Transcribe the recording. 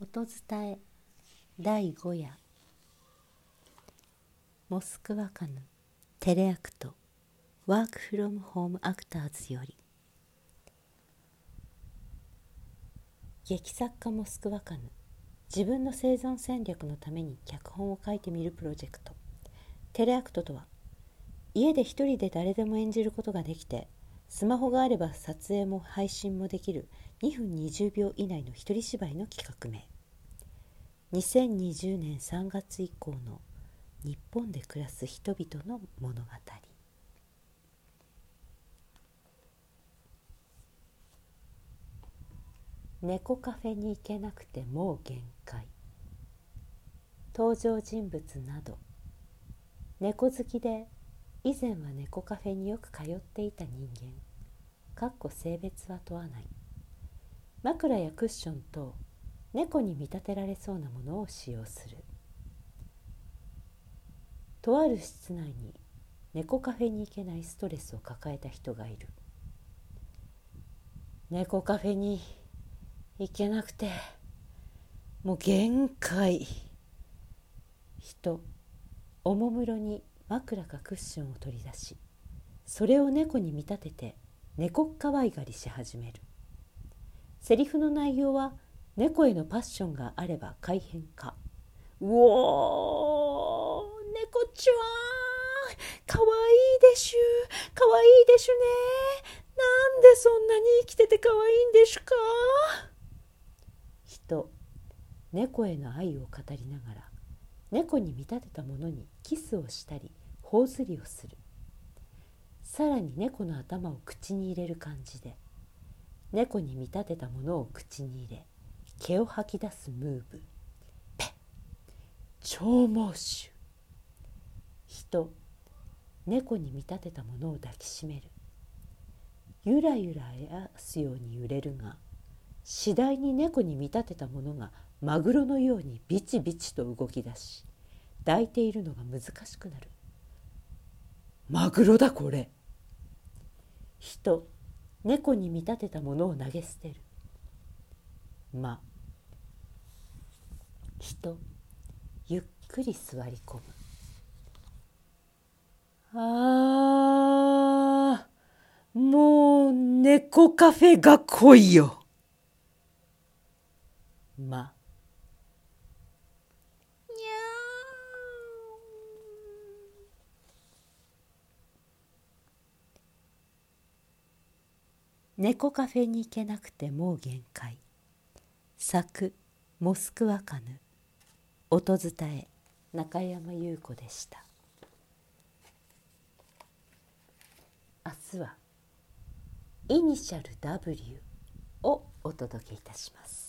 音伝え第5夜。モスクワカヌテレアクト。 Work From Home Actors より。劇作家モスクワカヌ自分の生存戦略のために脚本を書いてみるプロジェクト。テレアクトとは家で一人で誰でも演じることができてスマホがあれば撮影も配信もできる2分20秒以内の一人芝居の企画名。2020年3月以降の日本で暮らす人々の物語。猫カフェに行けなくてもう限界。登場人物など。猫好きで以前は猫カフェによく通っていた人間。かっこ性別は問わない。枕やクッションと猫に見立てられそうなものを使用する。とある室内に猫カフェに行けないストレスを抱えた人がいる。猫カフェに行けなくてもう限界。人おもむろに枕かクッションを取り出しそれを猫に見立てて猫っかわいがりし始める。セリフの内容は猫へのパッションがあれば改変か。うおー猫ちゃんかわいいでしゅかわいいでしゅね。なんでそんなに生きててかわいいんでしゅか。人猫への愛を語りながら猫に見立てたものにキスをしたり頬ずりをする。さらに猫の頭を口に入れる感じで。猫に見立てたものを口に入れ毛を吐き出すムーブ。ペッ。長毛種人猫に見立てたものを抱きしめる。ゆらゆらやすように揺れるが次第に猫に見立てたものがマグロのようにビチビチと動き出し抱いているのが難しくなる。マグロだこれ。人猫に見立てたものを投げ捨てる。ま人ゆっくり座り込む。あーもう猫カフェが来いよ。ま猫カフェに行けなくてもう限界。作モスクワカヌ。音伝え中山優子でした。明日はイニシャル W をお届けいたします。